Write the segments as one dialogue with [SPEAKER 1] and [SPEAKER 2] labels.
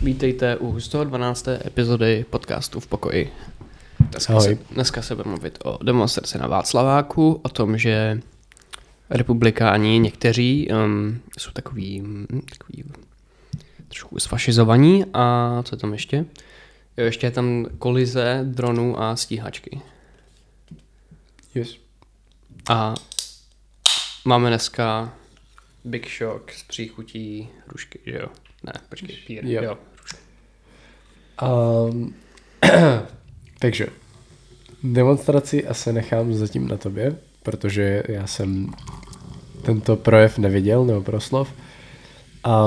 [SPEAKER 1] Vítejte u 112. epizody podcastu v pokoji. Dneska
[SPEAKER 2] Ahoj.
[SPEAKER 1] se, dneska se budeme mluvit o demonstraci na Václaváku, o tom, že republikáni někteří um, jsou takový, mm, takový trošku sfašizovaní a co tam ještě? Jo, ještě je tam kolize dronů a stíhačky.
[SPEAKER 2] Yes.
[SPEAKER 1] A máme dneska Big Shock s příchutí hrušky, že jo? Ne, počkej, pír,
[SPEAKER 2] Jo.
[SPEAKER 1] jo.
[SPEAKER 2] Um, takže, demonstraci asi nechám zatím na tobě, protože já jsem tento projev neviděl, nebo proslov.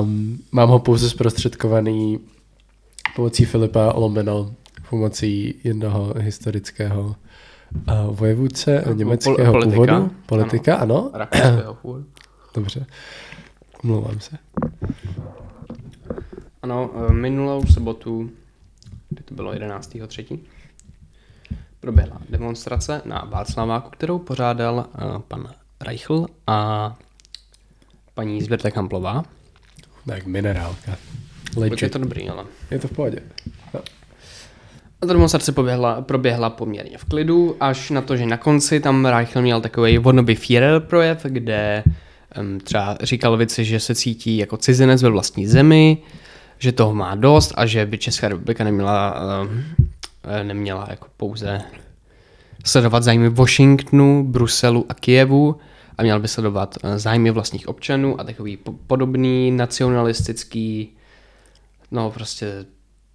[SPEAKER 2] Um, mám ho pouze zprostředkovaný pomocí Filipa Lomeno, pomocí jednoho historického uh, vojevůdce
[SPEAKER 1] No,
[SPEAKER 2] německého
[SPEAKER 1] pol- politika.
[SPEAKER 2] původu. Politika, ano. ano.
[SPEAKER 1] Rakouského původu.
[SPEAKER 2] Dobře. Omlouvám se.
[SPEAKER 1] Ano, eh, minulou sobotu, to bylo 11.3., proběhla demonstrace na Václaváku, kterou pořádal eh, pan Reichl a paní Zvěrte Kamplová.
[SPEAKER 2] Tak, minerálka.
[SPEAKER 1] Je
[SPEAKER 2] Legit.
[SPEAKER 1] to dobrý, ale...
[SPEAKER 2] Je to v pohodě.
[SPEAKER 1] A ta demonstrace poběhla, proběhla poměrně v klidu, až na to, že na konci tam Reichl měl takový wannabe Führer projev, kde um, třeba říkal věci, že se cítí jako cizinec ve vlastní zemi, že toho má dost a že by Česká republika neměla, um, neměla jako pouze sledovat zájmy Washingtonu, Bruselu a Kijevu a měl by sledovat eh, zájmy vlastních občanů a takový po- podobný nacionalistický, no prostě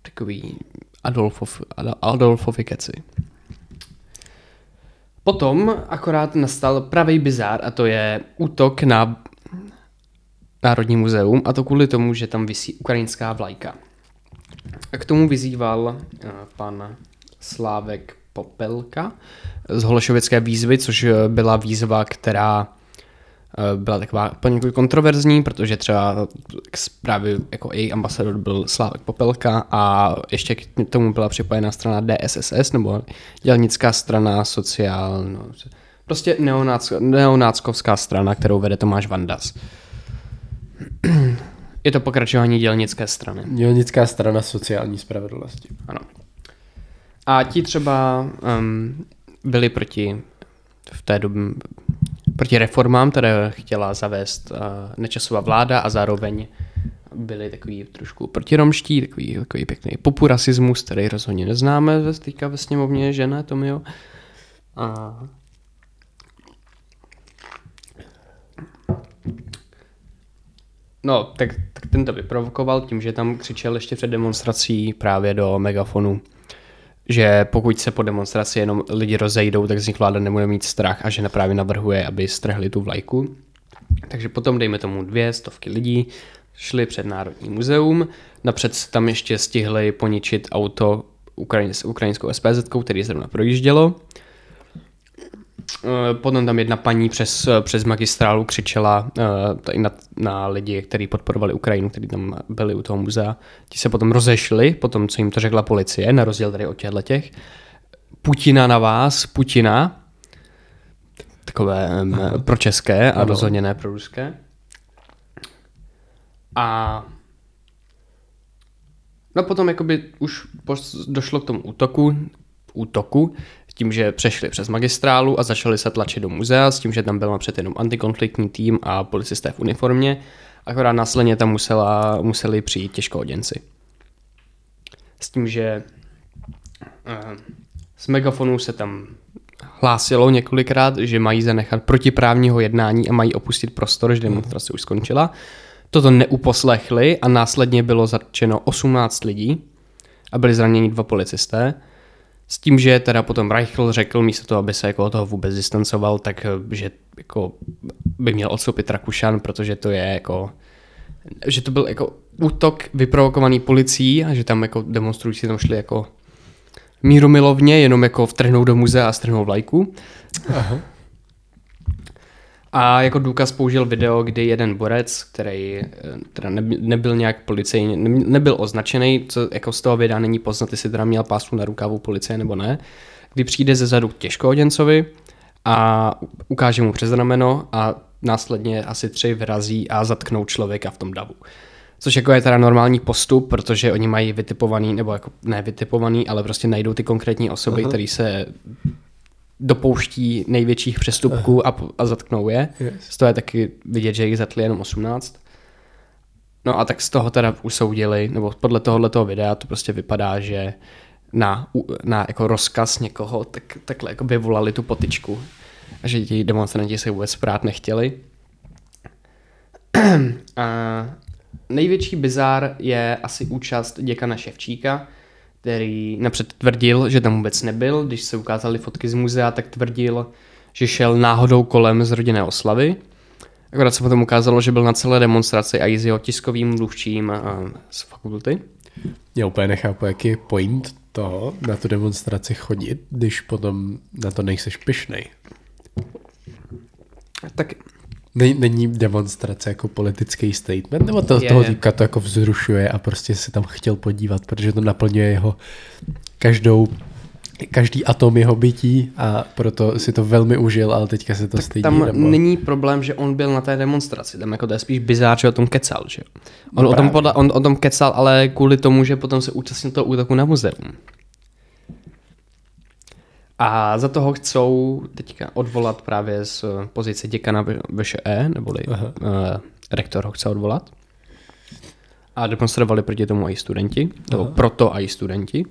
[SPEAKER 1] takový Adolfov, Ad- Adolfovi keci. Potom akorát nastal pravý bizár a to je útok na Národní muzeum a to kvůli tomu, že tam visí ukrajinská vlajka. A k tomu vyzýval eh, pan Slávek Popelka z Holešovické výzvy, což eh, byla výzva, která eh, byla taková poněkud kontroverzní, protože třeba k- právě jako její ambasador byl Slávek Popelka a ještě k tomu byla připojena strana DSSS, nebo dělnická strana sociál, no, prostě neonáck, neonáckovská strana, kterou vede Tomáš Vandas. Je to pokračování dělnické strany.
[SPEAKER 2] Dělnická strana sociální spravedlnosti.
[SPEAKER 1] Ano. A ti třeba um, byli proti v té době proti reformám, které chtěla zavést uh, nečasová vláda a zároveň byli takový trošku protiromští, takový, takový pěkný popurasismus, který rozhodně neznáme ve- teďka ve sněmovně, že ne, Tomio? A... No, tak, tak ten to vyprovokoval tím, že tam křičel ještě před demonstrací právě do megafonu, že pokud se po demonstraci jenom lidi rozejdou, tak z nich vláda nebude mít strach a že právě navrhuje, aby strhli tu vlajku. Takže potom, dejme tomu dvě stovky lidí, šli před Národní muzeum, napřed tam ještě stihli poničit auto s ukrajinskou SPZ, který zrovna projíždělo. Eh, Potom tam jedna paní přes, přes magistrálu křičela uh, tady na, na lidi, kteří podporovali Ukrajinu, kteří tam byli u toho muzea. Ti se potom rozešli, potom co jim to řekla policie, na rozdíl tady od těchto těch. Putina na vás, Putina. Takové um, pro české a rozhodně ne pro ruské. A No potom jakoby už došlo k tomu útoku, útoku, tím, že přešli přes magistrálu a začali se tlačit do muzea, s tím, že tam byl napřed jenom antikonfliktní tým a policisté v uniformě, akorát následně tam musela, museli přijít těžkooděnci. S tím, že eh, z megafonu se tam hlásilo několikrát, že mají zanechat protiprávního jednání a mají opustit prostor, že demonstrace už skončila. Toto neuposlechli a následně bylo zatčeno 18 lidí a byli zraněni dva policisté. S tím, že teda potom Reichl řekl, místo toho, aby se jako od toho vůbec distancoval, tak eh, že jako by měl odstoupit Rakušan, protože to je jako že to byl jako útok vyprovokovaný policií a že tam jako demonstrující tam šli jako mírumilovně, jenom jako vtrhnout do muzea a strhnout vlajku.
[SPEAKER 2] Aha.
[SPEAKER 1] A jako důkaz použil video, kdy jeden borec, který eh, teda neby- nebyl nějak policejně, ne- nebyl označený, co jako z toho videa není poznat, jestli teda měl pásku na rukávu policie nebo ne, kdy přijde ze zadu k těžkooděncovi a ukáže mu přes rameno a následně asi tři vyrazí a zatknou člověka v tom davu. Což jako je teda normální postup, protože oni mají vytipovaný, nebo jako ne vytipovaný, ale prostě najdou ty konkrétní osoby, které se dopouští největších přestupků a, a zatknou je.
[SPEAKER 2] Yes.
[SPEAKER 1] Z toho je taky vidět, že jich zatli jenom 18. No a tak z toho teda usoudili, nebo podle tohohle videa to prostě vypadá, že na, na jako rozkaz někoho tak, takhle jako vyvolali tu potičku. A že ti demonstranti se vůbec prát nechtěli. a největší bizár je asi účast děkana Ševčíka, který napřed tvrdil, že tam vůbec nebyl. Když se ukázaly fotky z muzea, tak tvrdil, že šel náhodou kolem z rodinné oslavy. Akorát se potom ukázalo, že byl na celé demonstraci a i s jeho tiskovým mluvčím z fakulty.
[SPEAKER 2] Já úplně nechápu, jaký je point toho na tu demonstraci chodit, když potom na to nejseš pyšnej.
[SPEAKER 1] Tak
[SPEAKER 2] Není, není demonstrace jako politický statement, nebo to,
[SPEAKER 1] Je,
[SPEAKER 2] toho
[SPEAKER 1] je.
[SPEAKER 2] týpka to jako vzrušuje a prostě se tam chtěl podívat, protože to naplňuje jeho každou, každý atom jeho bytí a proto si to velmi užil, ale teďka se to stydí.
[SPEAKER 1] tam
[SPEAKER 2] nebo...
[SPEAKER 1] není problém, že on byl na té demonstraci. Tam jako to je spíš bizár, že o tom kecal, že jo. On,
[SPEAKER 2] No
[SPEAKER 1] o tom podle, on o tom kecal, ale kvůli tomu, že potom se účastnil toho útoku na muzeum. A za toho chcou teďka odvolat právě z pozice děkana VŠE, neboli
[SPEAKER 2] Aha.
[SPEAKER 1] uh, rektor ho chce odvolat. A demonstrovali proti tomu i studenti, nebo proto i studenti.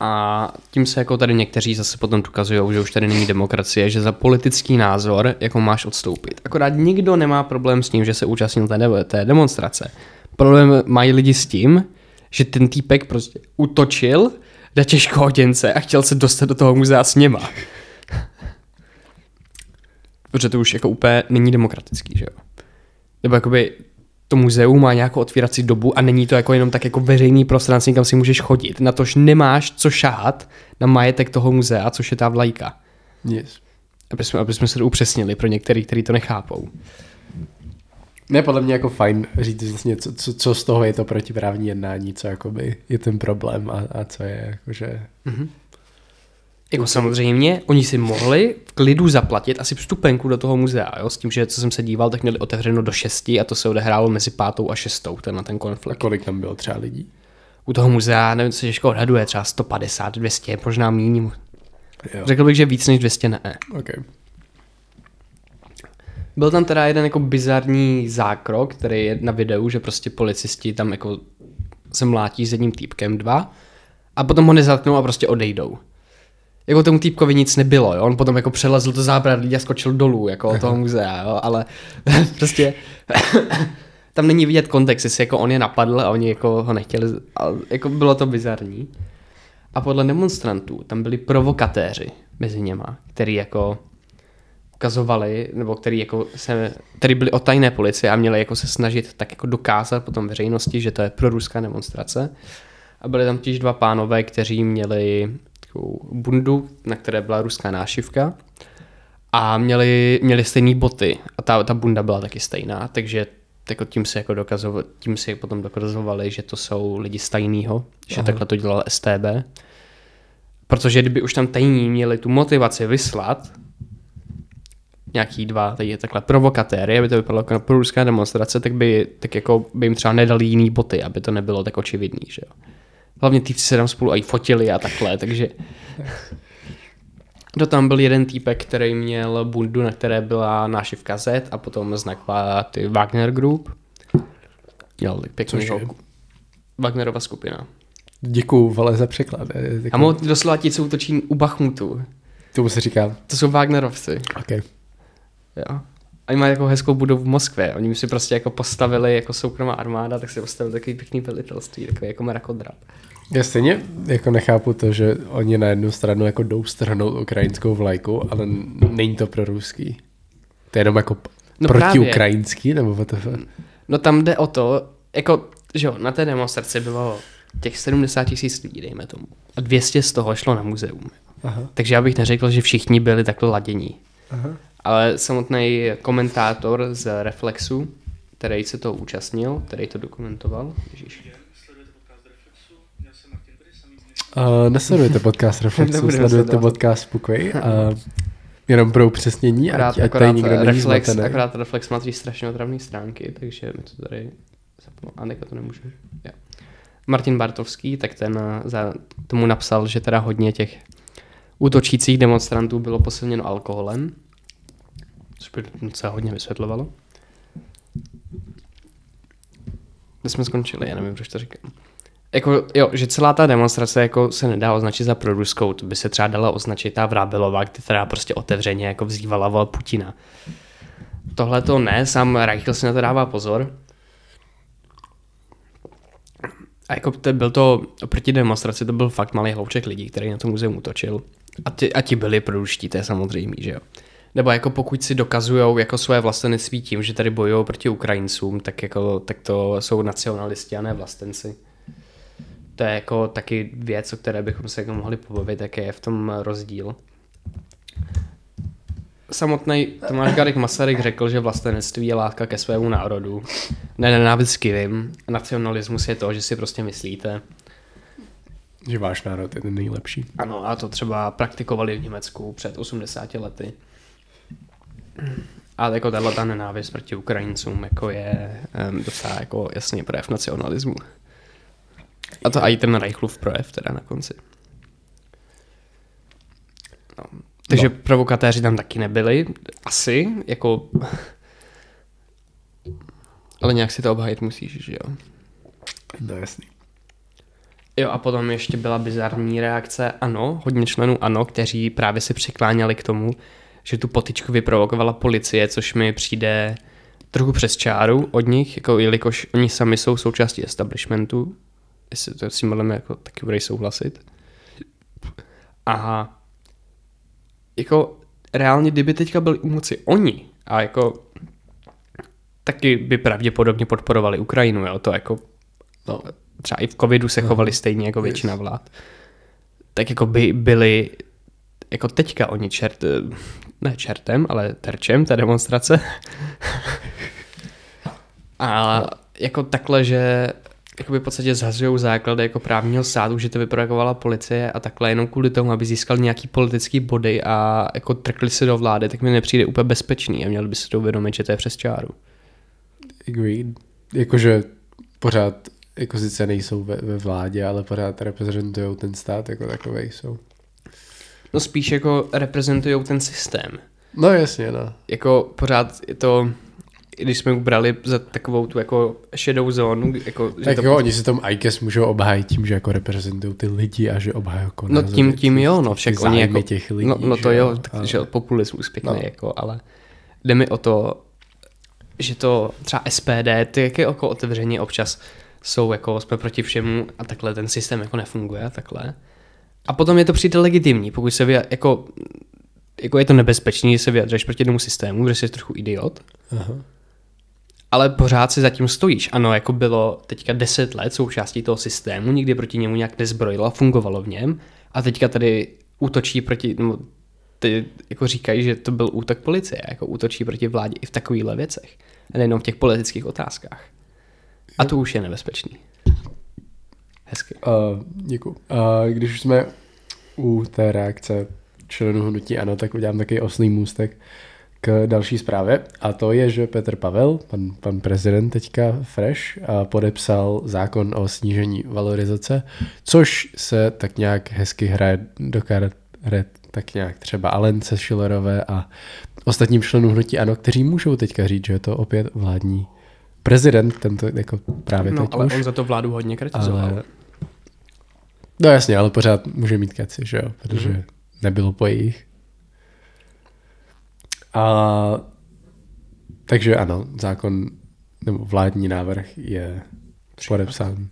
[SPEAKER 1] A tím se jako tady někteří zase potom dokazují, že už tady není demokracie, že za politický názor jako máš odstoupit. Akorát nikdo nemá problém s tím, že se účastnil té, de- té demonstrace. Problém mají lidi s tím, že ten týpek prostě utočil na těžkohoděnce a chtěl se dostat do toho muzea s něma. Protože to už jako úplně není demokratický, že jo? Nebo jakoby to muzeum má nějakou otvírací dobu a není to jako jenom tak jako veřejný prostranství, kam si můžeš chodit. Na tož nemáš co šahat na majetek toho muzea, což je ta vlajka.
[SPEAKER 2] Yes.
[SPEAKER 1] Aby jsme, aby jsme se to upřesnili pro některý, kteří to nechápou.
[SPEAKER 2] Ne, podle mě jako fajn říct vlastně, co, co, co z toho je to protiprávní jednání, co jakoby je ten problém a, a co je jakože...
[SPEAKER 1] Jako samozřejmě, oni si mohli v klidu zaplatit asi vstupenku do toho muzea, jo? s tím, že co jsem se díval, tak měli otevřeno do 6 a to se odehrálo mezi pátou a šestou, ten na ten
[SPEAKER 2] A
[SPEAKER 1] konflikt.
[SPEAKER 2] kolik tam bylo třeba lidí?
[SPEAKER 1] U toho muzea, nevím, co se těžko odhaduje, třeba 150, 200, možná méně.
[SPEAKER 2] Jo.
[SPEAKER 1] Řekl bych, že víc než 200 ne.
[SPEAKER 2] Okay.
[SPEAKER 1] Byl tam teda jeden jako bizarní zákrok, který je na videu, že prostě policisti tam jako se mlátí s jedním týpkem dva a potom ho nezatknou a prostě odejdou. Jako tomu týpkovi nic nebylo, jo? on potom jako přelezl to zábradlí a skočil dolů, jako od toho muzea, jo? ale prostě tam není vidět kontext, jestli jako on je napadl a oni jako ho nechtěli, ale jako bylo to bizarní. A podle demonstrantů tam byli provokatéři mezi něma, který jako ukazovali, nebo který, jako se, který byli od tajné policie a měli jako se snažit tak jako dokázat potom veřejnosti, že to je proruská demonstrace. A byli tam těž dva pánové, kteří měli takovou bundu, na které byla ruská nášivka a měli, měli stejné boty a ta, ta bunda byla taky stejná, takže jako tím se jako dokazovali, tím si potom dokazovali, že to jsou lidi z tajného, že
[SPEAKER 2] Aha.
[SPEAKER 1] takhle to dělal STB. Protože kdyby už tam tajní měli tu motivaci vyslat, nějaký dva tady takhle provokatéry, aby to vypadalo jako na proruská demonstrace, tak by, tak jako by jim třeba nedali jiný boty, aby to nebylo tak očividný, že jo. Hlavně týpci se tam spolu i fotili a takhle, takže... To tam byl jeden týpek, který měl bundu, na které byla nášivka Z a potom znak ty Wagner Group. Měl
[SPEAKER 2] je?
[SPEAKER 1] holku. Wagnerova skupina.
[SPEAKER 2] Děkuju, vale, za překlad. Je
[SPEAKER 1] A
[SPEAKER 2] takový-
[SPEAKER 1] mo, doslova ti, co útočí u Bachmutu.
[SPEAKER 2] Tomu se říká.
[SPEAKER 1] To jsou Wagnerovci.
[SPEAKER 2] Okay.
[SPEAKER 1] Jo. A oni mají jako hezkou budovu v Moskvě. Oni si prostě jako postavili jako soukromá armáda, tak si postavili takový pěkný velitelství, takový jako mrakodrap.
[SPEAKER 2] Já stejně jako nechápu to, že oni na jednu stranu jako jdou strhnout ukrajinskou vlajku, ale není to pro ruský. To je jenom jako
[SPEAKER 1] No
[SPEAKER 2] protiukrajinský, nebo fuck?
[SPEAKER 1] No tam jde o to, jako, že jo, na té demonstraci bylo těch 70 tisíc lidí, dejme tomu. A 200 z toho šlo na muzeum.
[SPEAKER 2] Aha.
[SPEAKER 1] Takže já bych neřekl, že všichni byli takhle ladění.
[SPEAKER 2] Aha.
[SPEAKER 1] Ale samotný komentátor z Reflexu, který se toho účastnil, který to dokumentoval, Ježíš.
[SPEAKER 2] Uh, nesledujete podcast Reflexu, sledujete podcast Pukvej a Jenom pro upřesnění,
[SPEAKER 1] Akorát,
[SPEAKER 2] ať, ať tady nikdo není
[SPEAKER 1] reflex,
[SPEAKER 2] zmatený.
[SPEAKER 1] akorát reflex má tři strašně otravné stránky, takže mi to tady zapnu. A neka to nemůžu. Jo. Martin Bartovský, tak ten eh, za tomu napsal, že teda hodně těch útočících demonstrantů bylo posilněno alkoholem, což by se hodně vysvětlovalo. Kde jsme skončili, já nevím, proč to říkám. Jako, jo, že celá ta demonstrace jako se nedá označit za proruskou, to by se třeba dala označit ta Vrábelová, která prostě otevřeně jako vzývala vol Putina. Tohle to ne, sám Reichl si na to dává pozor. A jako to byl to, oproti demonstraci, to byl fakt malý hlouček lidí, který na to muzeum útočil. A ti, a ti byli proruští, to je samozřejmé, že jo. Nebo jako pokud si dokazují jako své vlastenectví tím, že tady bojují proti Ukrajincům, tak, jako, tak to jsou nacionalisti a ne vlastenci. To je jako taky věc, o které bychom se jako mohli pobavit, jaký je v tom rozdíl. Samotný Tomáš Garik Masaryk řekl, že vlastenectví je látka ke svému národu. Ne nenávist k jiným. Nacionalismus je to, že si prostě myslíte.
[SPEAKER 2] Že váš národ je ten nejlepší.
[SPEAKER 1] Ano, a to třeba praktikovali v Německu před 80 lety. A jako tahle ta nenávist proti Ukrajincům jako je um, docela jako jasný projev nacionalismu. A to i ten Reichlův projev teda na konci. No. Takže no. provokatéři tam taky nebyli, asi, jako... Ale nějak si to obhajit musíš, že jo?
[SPEAKER 2] No jasný.
[SPEAKER 1] Jo a potom ještě byla bizarní reakce ANO, hodně členů ANO, kteří právě se přikláněli k tomu, že tu potičku vyprovokovala policie, což mi přijde trochu přes čáru od nich, jako jelikož oni sami jsou součástí establishmentu, jestli to s tím budeme jako taky budeš souhlasit. A jako reálně, kdyby teďka byli u moci oni a jako taky by pravděpodobně podporovali Ukrajinu, jo, to jako no, třeba i v covidu se chovali stejně jako většina vlád, tak jako by byli jako teďka oni čert, ne čertem, ale terčem té demonstrace. a jako takhle, že jakoby v podstatě zhazují základy jako právního státu, že to vyprovokovala policie a takhle jenom kvůli tomu, aby získal nějaký politický body a jako trkli se do vlády, tak mi nepřijde úplně bezpečný a měli by si to uvědomit, že to je přes čáru.
[SPEAKER 2] Agreed. Jakože pořád jako sice nejsou ve, ve vládě, ale pořád reprezentují ten stát jako takový jsou.
[SPEAKER 1] No spíš jako reprezentují ten systém.
[SPEAKER 2] No jasně, no.
[SPEAKER 1] Jako pořád je to, když jsme brali za takovou tu jako šedou zónu, jako, že
[SPEAKER 2] Tak
[SPEAKER 1] to,
[SPEAKER 2] jo, oni si tom I guess můžou obhájit tím, že jako reprezentují ty lidi a že obhájí jako
[SPEAKER 1] No tím, tím jo, no však oni jako,
[SPEAKER 2] těch lidí,
[SPEAKER 1] no, no to
[SPEAKER 2] že
[SPEAKER 1] jo, tak,
[SPEAKER 2] ale-
[SPEAKER 1] že populismus pěkný
[SPEAKER 2] No.
[SPEAKER 1] jako, ale jde mi o to, že to třeba SPD, ty jaké jako otevřeně občas jsou jako jsme proti všemu a takhle ten systém jako nefunguje a takhle. A potom je to přijde legitimní, pokud se vy, jako, jako je to nebezpečný, že se vyjadřuješ proti tomu systému, že jsi trochu idiot,
[SPEAKER 2] Aha.
[SPEAKER 1] ale pořád si zatím stojíš. Ano, jako bylo teďka 10 let součástí toho systému, nikdy proti němu nějak nezbrojilo, fungovalo v něm a teďka tady útočí proti, nebo ty jako říkají, že to byl útok policie, jako útočí proti vládě i v takovýchhle věcech, a nejenom v těch politických otázkách. A to už je nebezpečný. Hezky.
[SPEAKER 2] Uh, děkuji. Uh, když už jsme u té reakce členů hnutí ANO, tak udělám takový oslý můstek k další zprávě. A to je, že Petr Pavel, pan, pan prezident teďka Fresh, uh, podepsal zákon o snížení valorizace, což se tak nějak hezky hraje do karet tak nějak třeba Alence Schillerové a ostatním členům hnutí ANO, kteří můžou teďka říct, že je to opět vládní prezident, tento jako právě
[SPEAKER 1] No,
[SPEAKER 2] teď
[SPEAKER 1] ale
[SPEAKER 2] už.
[SPEAKER 1] on za to vládu hodně kritizoval.
[SPEAKER 2] Ale... No jasně, ale pořád může mít keci, že jo, protože
[SPEAKER 1] Mhm.
[SPEAKER 2] mm-hmm. nebylo po jejich. A takže ano, zákon nebo vládní návrh je podepsán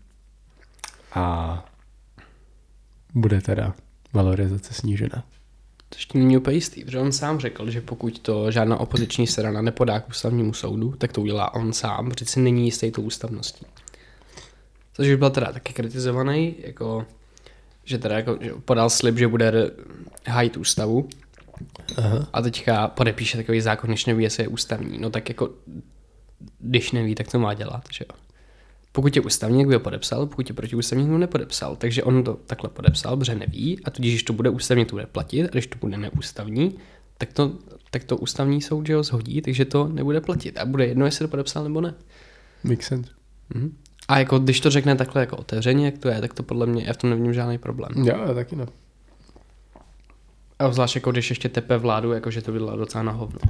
[SPEAKER 2] a bude teda valorizace snížena.
[SPEAKER 1] To ještě není úplně jistý, protože on sám řekl, že pokud to žádná opoziční strana nepodá k ústavnímu soudu, tak to udělá on sám, protože si není jistý tou ústavností. Což už byl teda taky kritizovaný, jako, že teda jako, že podal slib, že bude hájit ústavu
[SPEAKER 2] Aha.
[SPEAKER 1] a teďka podepíše takový zákon, když neví, jestli je ústavní. No tak jako, když neví, tak to má dělat, že jo. Pokud je ústavní, jak by ho podepsal, pokud je protiústavní, ho nepodepsal. Takže on to takhle podepsal, protože neví a tudíž, když to bude ústavní, to bude platit a když to bude neústavní, tak to, tak to ústavní soud že ho zhodí, takže to nebude platit. A bude jedno, jestli to podepsal nebo ne.
[SPEAKER 2] Make sense.
[SPEAKER 1] Mhm. A jako když to řekne takhle jako otevřeně, jak to je, tak to podle mě, já v tom nevidím žádný problém.
[SPEAKER 2] Jo, já taky ne.
[SPEAKER 1] A zvlášť jako když ještě tepe vládu, jakože to bylo docela na hovno.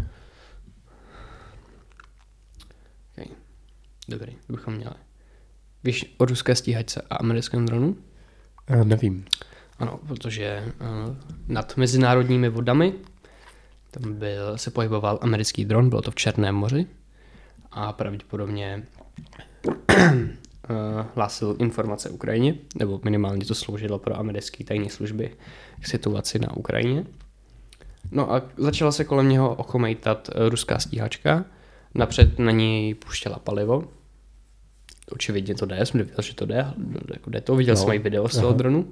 [SPEAKER 1] Okay. Dobrý, to bychom měli. Víš o ruské stíhačce a americkém dronu?
[SPEAKER 2] Uh, nevím.
[SPEAKER 1] Ano, protože uh, nad mezinárodními vodami tam byl, se pohyboval americký dron, bylo to v Černém moři a pravděpodobně uh, hlásil informace Ukrajině, nebo minimálně to sloužilo pro americké tajné služby k situaci na Ukrajině. No a začala se kolem něho ochomejtat eh, ruská stíhačka, napřed na něj puštěla palivo, očividně to jde, jsem nevěděl, že to jde, jako jde to, viděl
[SPEAKER 2] No.
[SPEAKER 1] jsem i video z toho dronu.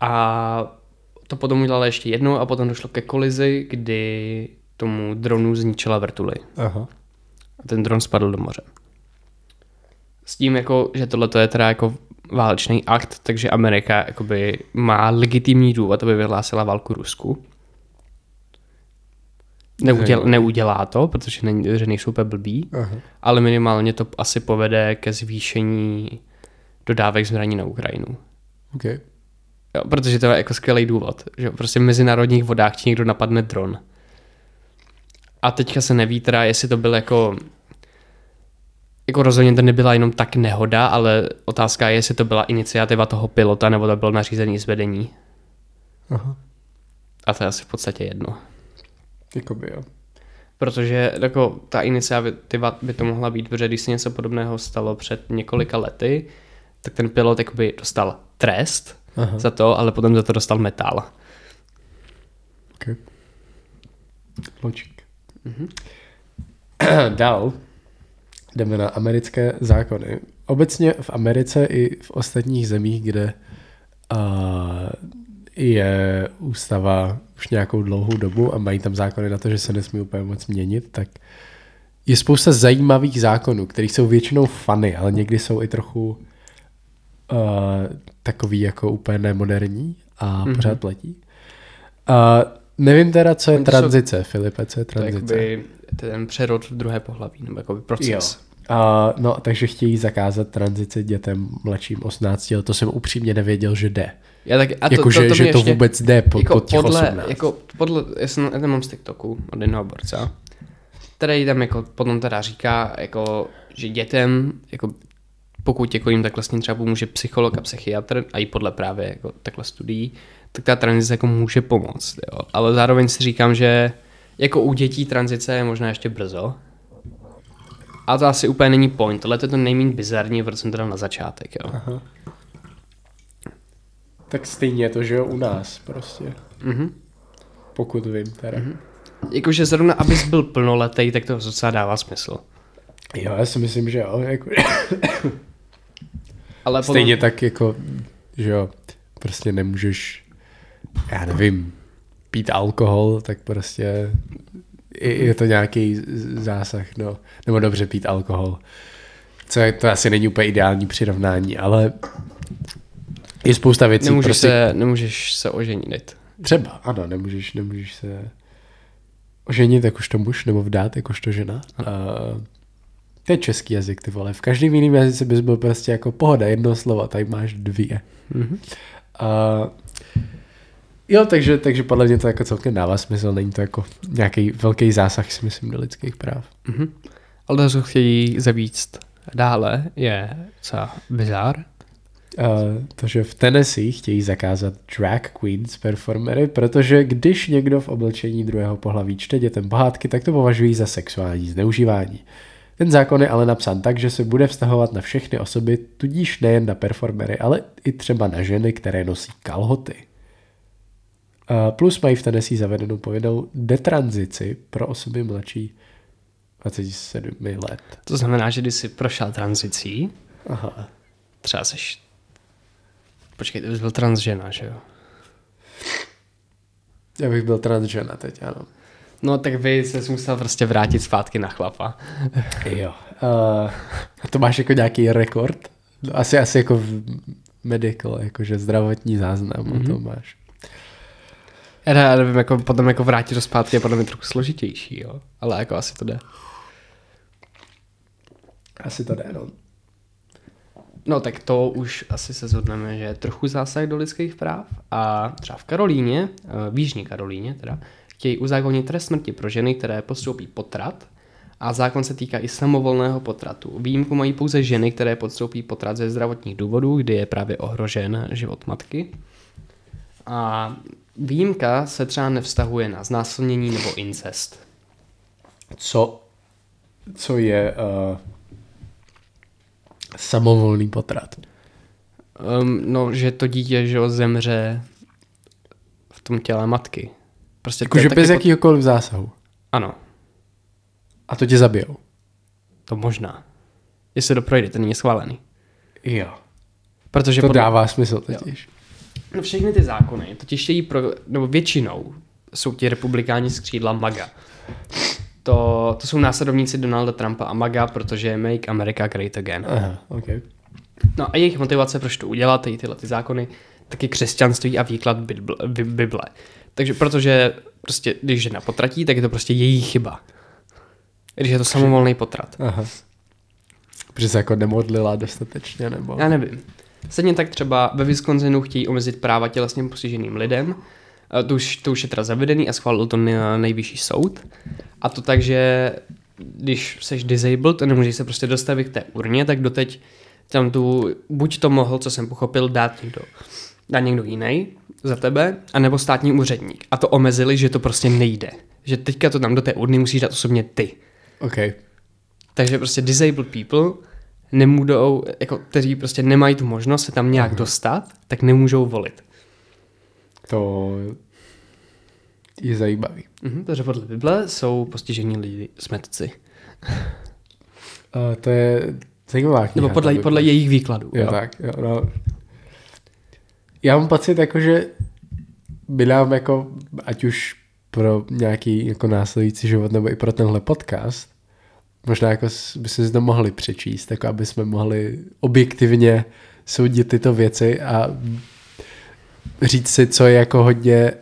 [SPEAKER 1] A to potom udělala ještě jednou a potom došlo ke kolizi, kdy tomu dronu zničila vrtuly
[SPEAKER 2] Aha.
[SPEAKER 1] A ten dron spadl do moře. S tím, jako, že tohle je teda jako válečný akt, takže Amerika jakoby má legitimní důvod, aby vyhlásila válku Rusku. Neuděl, neudělá to, protože není, že nejsou úplně blbí,
[SPEAKER 2] Aha.
[SPEAKER 1] ale minimálně to asi povede ke zvýšení dodávek zbraní na Ukrajinu.
[SPEAKER 2] OK.
[SPEAKER 1] Jo, protože to je jako skvělý důvod, že prostě v mezinárodních vodách ti někdo napadne dron. A teďka se neví teda, jestli to byl jako jako rozhodně to nebyla jenom tak nehoda, ale otázka je, jestli to byla iniciativa toho pilota, nebo to bylo nařízení zvedení.
[SPEAKER 2] Aha.
[SPEAKER 1] A to je asi v podstatě jedno.
[SPEAKER 2] Jakoby jo.
[SPEAKER 1] Protože jako, ta iniciativa by to mohla být, protože když se něco podobného stalo před několika lety, tak ten pilot jakoby dostal trest
[SPEAKER 2] Aha.
[SPEAKER 1] za to, ale potom za to dostal metal.
[SPEAKER 2] OK. Ločík. Dál jdeme na americké zákony. Obecně v Americe i v ostatních zemích, kde uh, je ústava už nějakou dlouhou dobu a mají tam zákony na to, že se nesmí úplně moc měnit, tak je spousta zajímavých zákonů, které jsou většinou funny, ale někdy jsou i trochu uh, takový jako úplně nemoderní a
[SPEAKER 1] Mhm.
[SPEAKER 2] mm-hmm. pořád platí. Uh, nevím teda, co je
[SPEAKER 1] Oni to jsou-
[SPEAKER 2] tranzice, Filipe, co je
[SPEAKER 1] To je
[SPEAKER 2] tranzice?
[SPEAKER 1] ten přerod v druhé pohlaví, nebo jakoby proces.
[SPEAKER 2] Uh, no, takže chtějí zakázat tranzici dětem mladším 18 let. To jsem upřímně nevěděl, že jde.
[SPEAKER 1] Já tak, a to,
[SPEAKER 2] jako,
[SPEAKER 1] to,
[SPEAKER 2] že,
[SPEAKER 1] to,
[SPEAKER 2] že to
[SPEAKER 1] ještě,
[SPEAKER 2] vůbec jde pod,
[SPEAKER 1] jako
[SPEAKER 2] pod těch
[SPEAKER 1] podle,
[SPEAKER 2] 18.
[SPEAKER 1] jako podle, já, jsem, já mám z TikToku od jednoho borca, který tam jako potom teda říká, jako, že dětem, jako pokud jako jim tak vlastně třeba pomůže psycholog a psychiatr, a i podle právě jako takhle studií, tak ta tranzice jako může pomoct, jo. Ale zároveň si říkám, že jako u dětí tranzice je možná ještě brzo. A to asi úplně není point. Tohle je to nejméně bizarní, protože jsem teda na začátek, jo.
[SPEAKER 2] Aha. Tak stejně je to, že jo, u nás prostě.
[SPEAKER 1] Mhm.
[SPEAKER 2] Pokud vím teda. Mm-hmm.
[SPEAKER 1] Jakože zrovna, abys byl plnoletý, tak to docela dává smysl.
[SPEAKER 2] Jo, já si myslím, že jo. Jako,
[SPEAKER 1] Ale potom,
[SPEAKER 2] stejně tak jako, že jo, prostě nemůžeš, já nevím, pít alkohol, tak prostě je, to nějaký zásah, no. Nebo dobře pít alkohol. Co je, to asi není úplně ideální přirovnání, ale je spousta věcí.
[SPEAKER 1] nemůžeš,
[SPEAKER 2] prostě,
[SPEAKER 1] se, nemůžeš se oženit.
[SPEAKER 2] Třeba, ano, nemůžeš, nemůžeš se oženit jakožto muž nebo vdát jakožto žena. Uh, to je český jazyk, ty vole. V každém jiném jazyce bys byl prostě jako pohoda, jedno slovo, tady máš dvě.
[SPEAKER 1] Mhm.
[SPEAKER 2] Uh, jo, takže, takže podle mě to jako celkem dává smysl, není to jako nějaký velký zásah, si myslím, do lidských práv.
[SPEAKER 1] Mhm. Ale to, co chtějí zavíct dále, je docela bizár.
[SPEAKER 2] Uh, to, že v Tennessee chtějí zakázat drag queens performery, protože když někdo v oblečení druhého pohlaví čte dětem pohádky, tak to považují za sexuální zneužívání. Ten zákon je ale napsán tak, že se bude vztahovat na všechny osoby, tudíž nejen na performery, ale i třeba na ženy, které nosí kalhoty. Uh, plus mají v Tennessee zavedenou povinnou detranzici pro osoby mladší 27 let.
[SPEAKER 1] To znamená, že když jsi prošel tranzicí,
[SPEAKER 2] Aha.
[SPEAKER 1] třeba seš... Počkej, ty bys byl transžena, že jo?
[SPEAKER 2] Já bych byl transžena teď, ano.
[SPEAKER 1] No tak vy se musel prostě vrátit zpátky na chlapa.
[SPEAKER 2] Jo. Uh, to máš jako nějaký rekord? No, asi, asi jako v medical, jakože zdravotní záznam, mm-hmm. to máš.
[SPEAKER 1] Já, ne- já nevím, jako potom jako vrátit do zpátky je podle mě trochu složitější, jo. Ale jako asi to jde.
[SPEAKER 2] Asi to jde, no.
[SPEAKER 1] No tak to už asi se zhodneme, že je trochu zásah do lidských práv a třeba v Karolíně, eh, v Jižní Karolíně teda, chtějí uzákonit trest smrti pro ženy, které podstoupí potrat a zákon se týká i samovolného potratu. Výjimku mají pouze ženy, které podstoupí potrat ze zdravotních důvodů, kdy je právě ohrožen život matky. A výjimka se třeba nevztahuje na znásilnění nebo incest.
[SPEAKER 2] Co, co je uh, samovolný potrat?
[SPEAKER 1] Um, no, že to dítě, že jo, zemře v tom těle matky. Prostě
[SPEAKER 2] Jakože
[SPEAKER 1] taky
[SPEAKER 2] bez
[SPEAKER 1] pot-
[SPEAKER 2] jakýhokoliv zásahu.
[SPEAKER 1] Ano,
[SPEAKER 2] A to tě zabijou.
[SPEAKER 1] to možná. Jestli to projde, to není schválený.
[SPEAKER 2] Jo.
[SPEAKER 1] Protože
[SPEAKER 2] To
[SPEAKER 1] podle-
[SPEAKER 2] dává smysl totiž.
[SPEAKER 1] No všechny ty zákony totiž chtějí pro, nebo většinou jsou ti republikáni z křídla MAGA. To, to jsou následovníci Donalda Trumpa a MAGA, protože Make America Great Again.
[SPEAKER 2] Aha, ok.
[SPEAKER 1] No a jejich motivace, proč to udělat, tady tyhle ty zákony, taky křesťanství a výklad Bible. Bi- Bible. Takže protože prostě, když žena potratí, tak je to prostě její chyba. Když je to samovolný potrat.
[SPEAKER 2] Aha. Protože se jako nemodlila dostatečně, nebo...
[SPEAKER 1] Já nevím. Stejně tak třeba ve Wisconsinu chtějí omezit práva tělesně postiženým lidem. A To už, to už je teda zavedený a schválil to nej- nejvyšší soud. A to tak, že když seš disabled a nemůžeš se prostě dostavit k té urně, tak doteď tam tu, buď to mohl, co jsem pochopil, dát někdo, dát někdo jiný za tebe, anebo státní úředník. A to omezili, že to prostě nejde. Že teďka to tam do té urny musíš dát osobně ty.
[SPEAKER 2] Ok.
[SPEAKER 1] Takže prostě disabled people nemůžou, jako, kteří prostě nemají tu možnost se tam nějak dostat, tak nemůžou volit.
[SPEAKER 2] To je zajímavý.
[SPEAKER 1] Mhm, protože podle Bible jsou postižení lidi smetci.
[SPEAKER 2] Uh, to je zajímavá kniha.
[SPEAKER 1] Nebo podle, podle jejich výkladů.
[SPEAKER 2] Jo, tak, jo, no. Já mám pocit, jako, že by nám jako, ať už pro nějaký jako následující život, nebo i pro tenhle podcast, možná jako by si to mohli přečíst, jako aby jsme mohli objektivně soudit tyto věci a říct si, co je jako hodně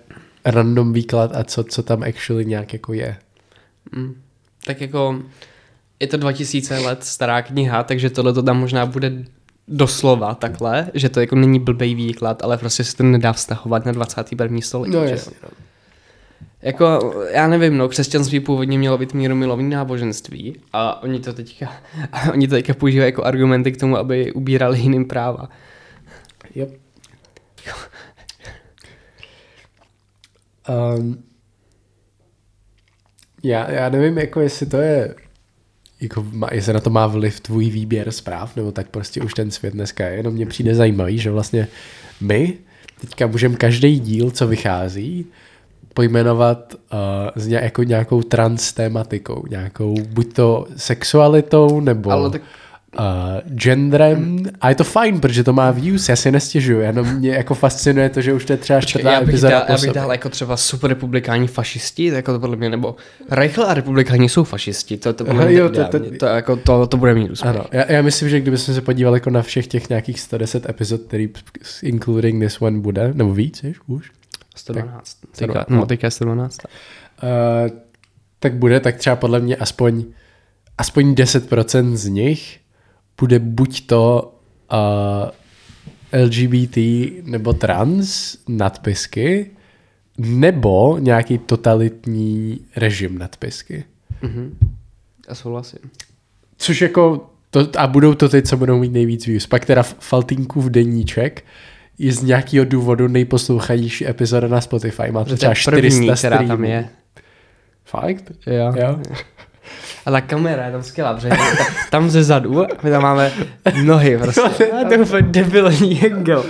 [SPEAKER 2] random výklad a co, co tam actually nějak jako je.
[SPEAKER 1] Mm. Tak jako je to 2000 let stará kniha, takže tohle to tam možná bude doslova takhle, že to jako není blbej výklad, ale prostě se to nedá vztahovat na 21. století.
[SPEAKER 2] No jasně. No.
[SPEAKER 1] Jako, já nevím, no, křesťanství původně mělo být mírumilovný náboženství a oni to teďka, oni to teďka používají jako argumenty k tomu, aby ubírali jiným práva.
[SPEAKER 2] Yep. Um, já, já nevím, jako jestli to je, jako, jestli na to má vliv tvůj výběr zpráv, nebo tak prostě už ten svět dneska je, jenom mně přijde zajímavý, že vlastně my teďka můžeme každý díl, co vychází, pojmenovat uh, s ně, jako nějakou trans tématikou, nějakou buď to sexualitou, nebo
[SPEAKER 1] Ale tak-
[SPEAKER 2] uh, genderem. A je to fajn, protože to má views, já si nestěžuju, jenom mě jako fascinuje to, že už to je třeba čtvrtá
[SPEAKER 1] já bych,
[SPEAKER 2] epizoda
[SPEAKER 1] dal, já bych dal jako třeba super republikáni fašisti, jako to podle mě, nebo Reichl a republikáni jsou fašisti, to, to, podle mě
[SPEAKER 2] jo,
[SPEAKER 1] to,
[SPEAKER 2] to-
[SPEAKER 1] to, jako to, to bude mít úspěch.
[SPEAKER 2] Ano, já, já myslím, že kdyby jsme se podívali jako na všech těch nějakých 110 epizod, který including this one bude, nebo víc, jež, už,
[SPEAKER 1] 112.
[SPEAKER 2] Tak-
[SPEAKER 1] Teďka,
[SPEAKER 2] no.
[SPEAKER 1] teďka je 112.
[SPEAKER 2] uh, tak bude, tak třeba podle mě aspoň, aspoň 10% z nich bude buď to uh, LGBT nebo trans nadpisky, nebo nějaký totalitní režim nadpisky.
[SPEAKER 1] Mhm. Já souhlasím.
[SPEAKER 2] Což jako, to, a budou to ty, co budou mít nejvíc views. Pak teda Faltinkův deníček je z nějakého důvodu nejposlouchanější epizoda na Spotify. Má to třeba
[SPEAKER 1] je první,
[SPEAKER 2] 400
[SPEAKER 1] která tam
[SPEAKER 2] streamů.
[SPEAKER 1] je.
[SPEAKER 2] Fakt?
[SPEAKER 1] Jo.
[SPEAKER 2] Jo.
[SPEAKER 1] A ta kamera je tam skvělá, protože ta- tam ze zadu, my tam máme nohy prostě. A to je úplně debilní angle.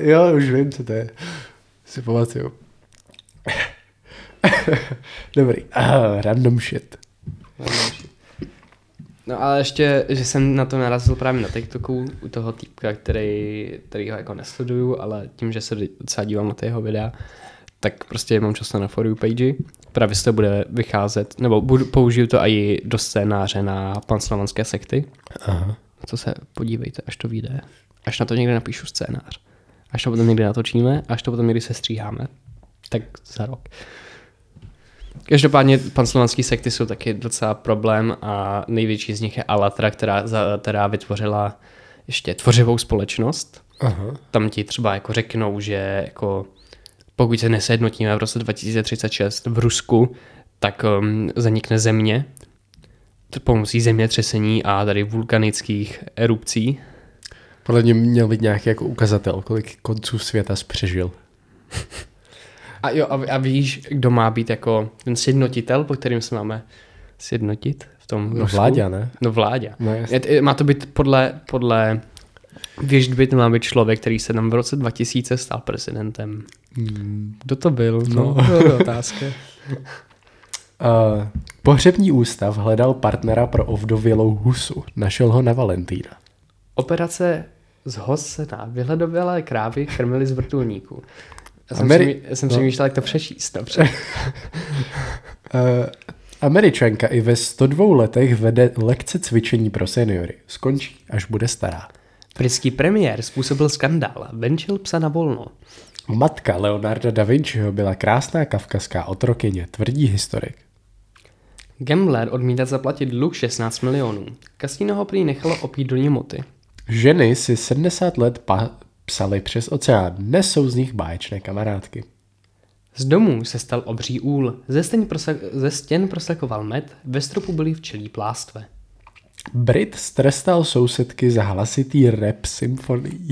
[SPEAKER 2] Jo, už vím, co to je. Si pamatuju. Dobrý. Ah, random shit.
[SPEAKER 1] No ale ještě, že jsem na to narazil právě na TikToku u toho týpka, který, který ho jako nesleduju, ale tím, že se docela dívám na ty jeho videa, tak prostě mám často na For You page. Právě se to bude vycházet, nebo budu, použiju to i do scénáře na panslovanské sekty.
[SPEAKER 2] Aha.
[SPEAKER 1] To se podívejte, až to vyjde. Až na to někde napíšu scénář. Až to potom někdy natočíme, až to potom někdy sestříháme. tak za rok. Každopádně panslovanský sekty jsou taky docela problém a největší z nich je Alatra, která, za, která vytvořila ještě tvořivou společnost.
[SPEAKER 2] Aha.
[SPEAKER 1] Tam ti třeba jako řeknou, že jako pokud se nesednotíme v roce 2036 v Rusku, tak um, zanikne země pomocí zemětřesení a tady vulkanických erupcí.
[SPEAKER 2] Podle mě měl být nějaký jako ukazatel, kolik konců světa přežil.
[SPEAKER 1] A jo, a, a víš, kdo má být jako ten sjednotitel, po kterým se máme sjednotit v tom
[SPEAKER 2] No
[SPEAKER 1] Rusku?
[SPEAKER 2] vládě, ne?
[SPEAKER 1] No vládě.
[SPEAKER 2] No
[SPEAKER 1] Má to být podle, podle Víš, by to má být člověk, který se nám v roce 2000 stal prezidentem.
[SPEAKER 2] Hmm.
[SPEAKER 1] Kdo to byl?
[SPEAKER 2] No.
[SPEAKER 1] to je otázka.
[SPEAKER 2] Uh, pohřební ústav hledal partnera pro ovdovělou husu. Našel ho na Valentína.
[SPEAKER 1] Operace z se na vyhledovělé krávy krmily z vrtulníků. Já jsem,
[SPEAKER 2] Ameri-
[SPEAKER 1] Ameri- já jsem
[SPEAKER 2] no.
[SPEAKER 1] přemýšlel, jak to přečíst. Dobře.
[SPEAKER 2] Uh, Američanka i ve 102 letech vede lekce cvičení pro seniory. Skončí, až bude stará.
[SPEAKER 1] Britský premiér způsobil skandál. Venčil psa na volno.
[SPEAKER 2] Matka Leonarda da Vinciho byla krásná kavkazská otrokyně, tvrdí historik.
[SPEAKER 1] Gambler odmítá zaplatit dluh 16 milionů. Kasino ho prý nechalo opít do němoty.
[SPEAKER 2] Ženy si 70 let pa- psali přes oceán. Dnes jsou z nich báječné kamarádky.
[SPEAKER 1] Z domů se stal obří úl, ze stěn, prosa- ze stěn prosakoval med, ve stropu byly včelí plástve.
[SPEAKER 2] Brit strestal sousedky za hlasitý rap symfonií.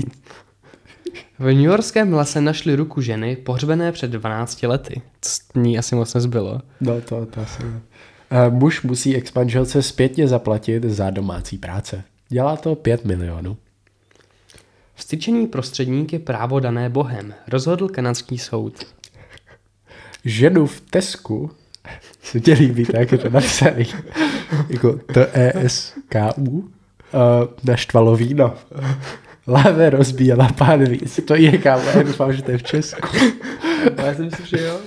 [SPEAKER 1] V New Yorkském lese našli ruku ženy pohřbené před 12 lety. Ní asi moc nezbylo.
[SPEAKER 2] No to, to asi ne. Eh, Muž musí expanželce zpětně zaplatit za domácí práce. Dělá to 5 milionů.
[SPEAKER 1] Vstyčený prostředník je právo dané bohem, rozhodl kanadský soud.
[SPEAKER 2] Ženu v Tesku se tě líbí tak, že to napsaný jako T-E-S-K-U eh, naštvalo víno. Láve rozbíjela pánví. To je kámo, já doufám, že to je v Česku.
[SPEAKER 1] Já jsem si že jo.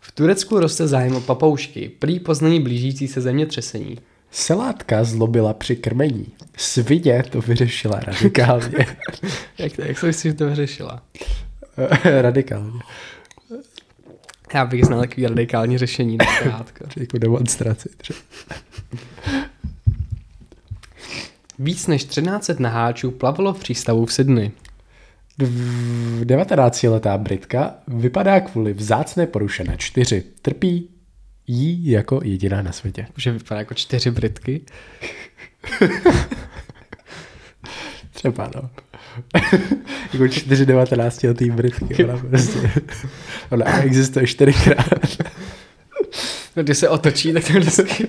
[SPEAKER 1] V Turecku roste zájem o papoušky, prý poznaní blížící se zemětřesení.
[SPEAKER 2] Selátka zlobila při krmení. Svině to vyřešila radikálně.
[SPEAKER 1] Jak, to, jak se myslíš, že to vyřešila?
[SPEAKER 2] radikálně.
[SPEAKER 1] Já bych znal takový radikální řešení na krátko.
[SPEAKER 2] Jako demonstraci. třeba.
[SPEAKER 1] Víc než 1300 naháčů plavalo v přístavu v Sydney.
[SPEAKER 2] Dv- 19-letá Britka vypadá kvůli vzácné porušené čtyři. Trpí jí jako jediná na světě.
[SPEAKER 1] Že vypadá jako čtyři Britky.
[SPEAKER 2] Třeba no. jako čtyři 19 letý Britky. Ona, prostě, ona existuje čtyřikrát.
[SPEAKER 1] No, když se otočí, tak to vždycky...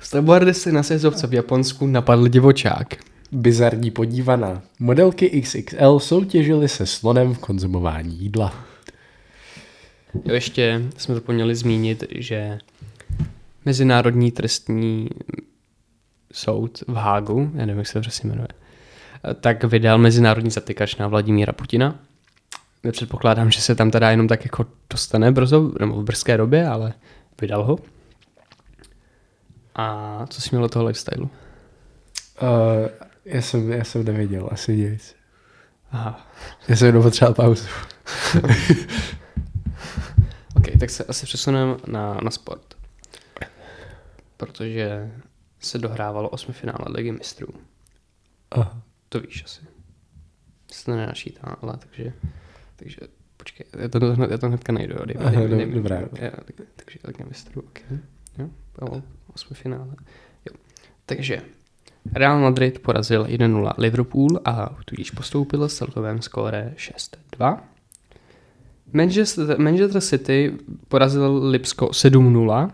[SPEAKER 1] Snowboardisty na sjezdovce v Japonsku napadl divočák.
[SPEAKER 2] Bizarní podívaná. Modelky XXL soutěžily se slonem v konzumování jídla.
[SPEAKER 1] Jo, ještě jsme zapomněli zmínit, že Mezinárodní trestní soud v Hágu, já nevím, jak se to přesně jmenuje, tak vydal mezinárodní zatykač na Vladimíra Putina. Předpokládám, že se tam teda jenom tak jako dostane brzo, nebo v brzké době, ale vydal ho. A co jsi měl toho lifestylu?
[SPEAKER 2] Uh, já, jsem, já jsem nevěděl asi nic.
[SPEAKER 1] Aha.
[SPEAKER 2] Já jsem jenom potřeboval pauzu.
[SPEAKER 1] OK, tak se asi přesuneme na, na sport. Protože se dohrávalo osmifinále Ligy mistrů.
[SPEAKER 2] Aha.
[SPEAKER 1] To víš asi. Se to nenačítá, ale takže, takže počkej, já to, já to hnedka najdu. Dej,
[SPEAKER 2] Aha,
[SPEAKER 1] dej, dej,
[SPEAKER 2] dobrá.
[SPEAKER 1] já, tak- takže Liga mistrů, ok. Jo, bylo osmi finále. Jo. Takže Real Madrid porazil 1-0 Liverpool a tudíž postoupil s celkovém skóre 6-2. Manchester, Manchester City porazil Lipsko 7-0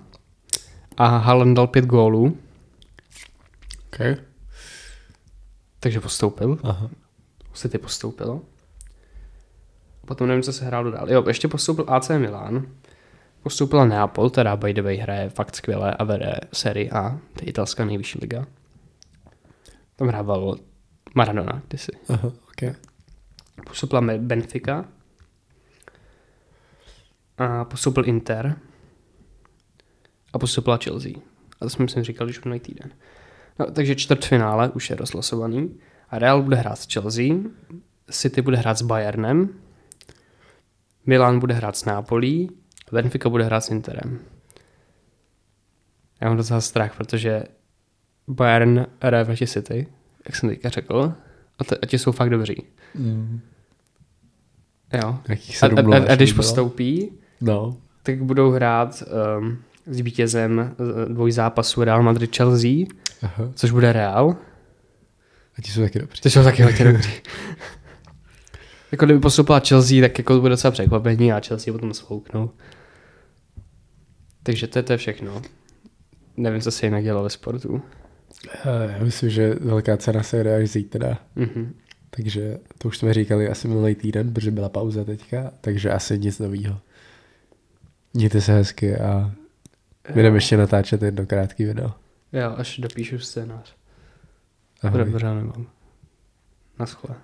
[SPEAKER 1] a Haaland dal 5 gólů,
[SPEAKER 2] Okay.
[SPEAKER 1] takže postoupil.
[SPEAKER 2] Aha.
[SPEAKER 1] City postoupilo. Potom nevím, co se hrálo dál. Jo, ještě postoupil AC Milan. Postoupila Neapol, teda by the way hraje fakt skvěle a vede sérii A, to je italská nejvyšší liga. Tam hrával Maradona kdysi.
[SPEAKER 2] Aha, okay.
[SPEAKER 1] Postoupila Benfica. A postoupil Inter. A postoupila Chelsea. A to jsme myslím říkali už minulý týden. No, takže čtvrtfinále už je rozlosovaný. A Real bude hrát s Chelsea, City bude hrát s Bayernem Milan bude hrát s Nápolí a Benfica bude hrát s Interem. Já mám docela strach, protože Bayern hraje proti City, jak jsem teďka řekl, a, t- a ti jsou fakt dobří.
[SPEAKER 2] Mm.
[SPEAKER 1] Jo. A,
[SPEAKER 2] 7
[SPEAKER 1] a, a, a když postoupí,
[SPEAKER 2] No.
[SPEAKER 1] tak budou hrát um, s vítězem eh, dvoj zápasů Real Madrid-Chelsea,
[SPEAKER 2] Aha.
[SPEAKER 1] což bude Real.
[SPEAKER 2] A ti jsou taky dobří.
[SPEAKER 1] To jsou taky hodně dobrý. jako kdyby postoupila Chelsea, tak jako to bude docela překvapení a Chelsea potom svouknou. Takže to, je- to je všechno. Nevím, co se jinak dělo ve sportu.
[SPEAKER 2] Eh, Já myslím, že velká cena se jde až zítra.
[SPEAKER 1] Mhm.
[SPEAKER 2] Takže to už jsme říkali asi minulý týden, protože byla pauza teďka, takže asi nic novýho. Mějte se hezky a budeme ještě natáčet jedno krátký video.
[SPEAKER 1] Jo, až dopíšu scénář.
[SPEAKER 2] Ahoj.
[SPEAKER 1] Dobře, nemám. Naschle.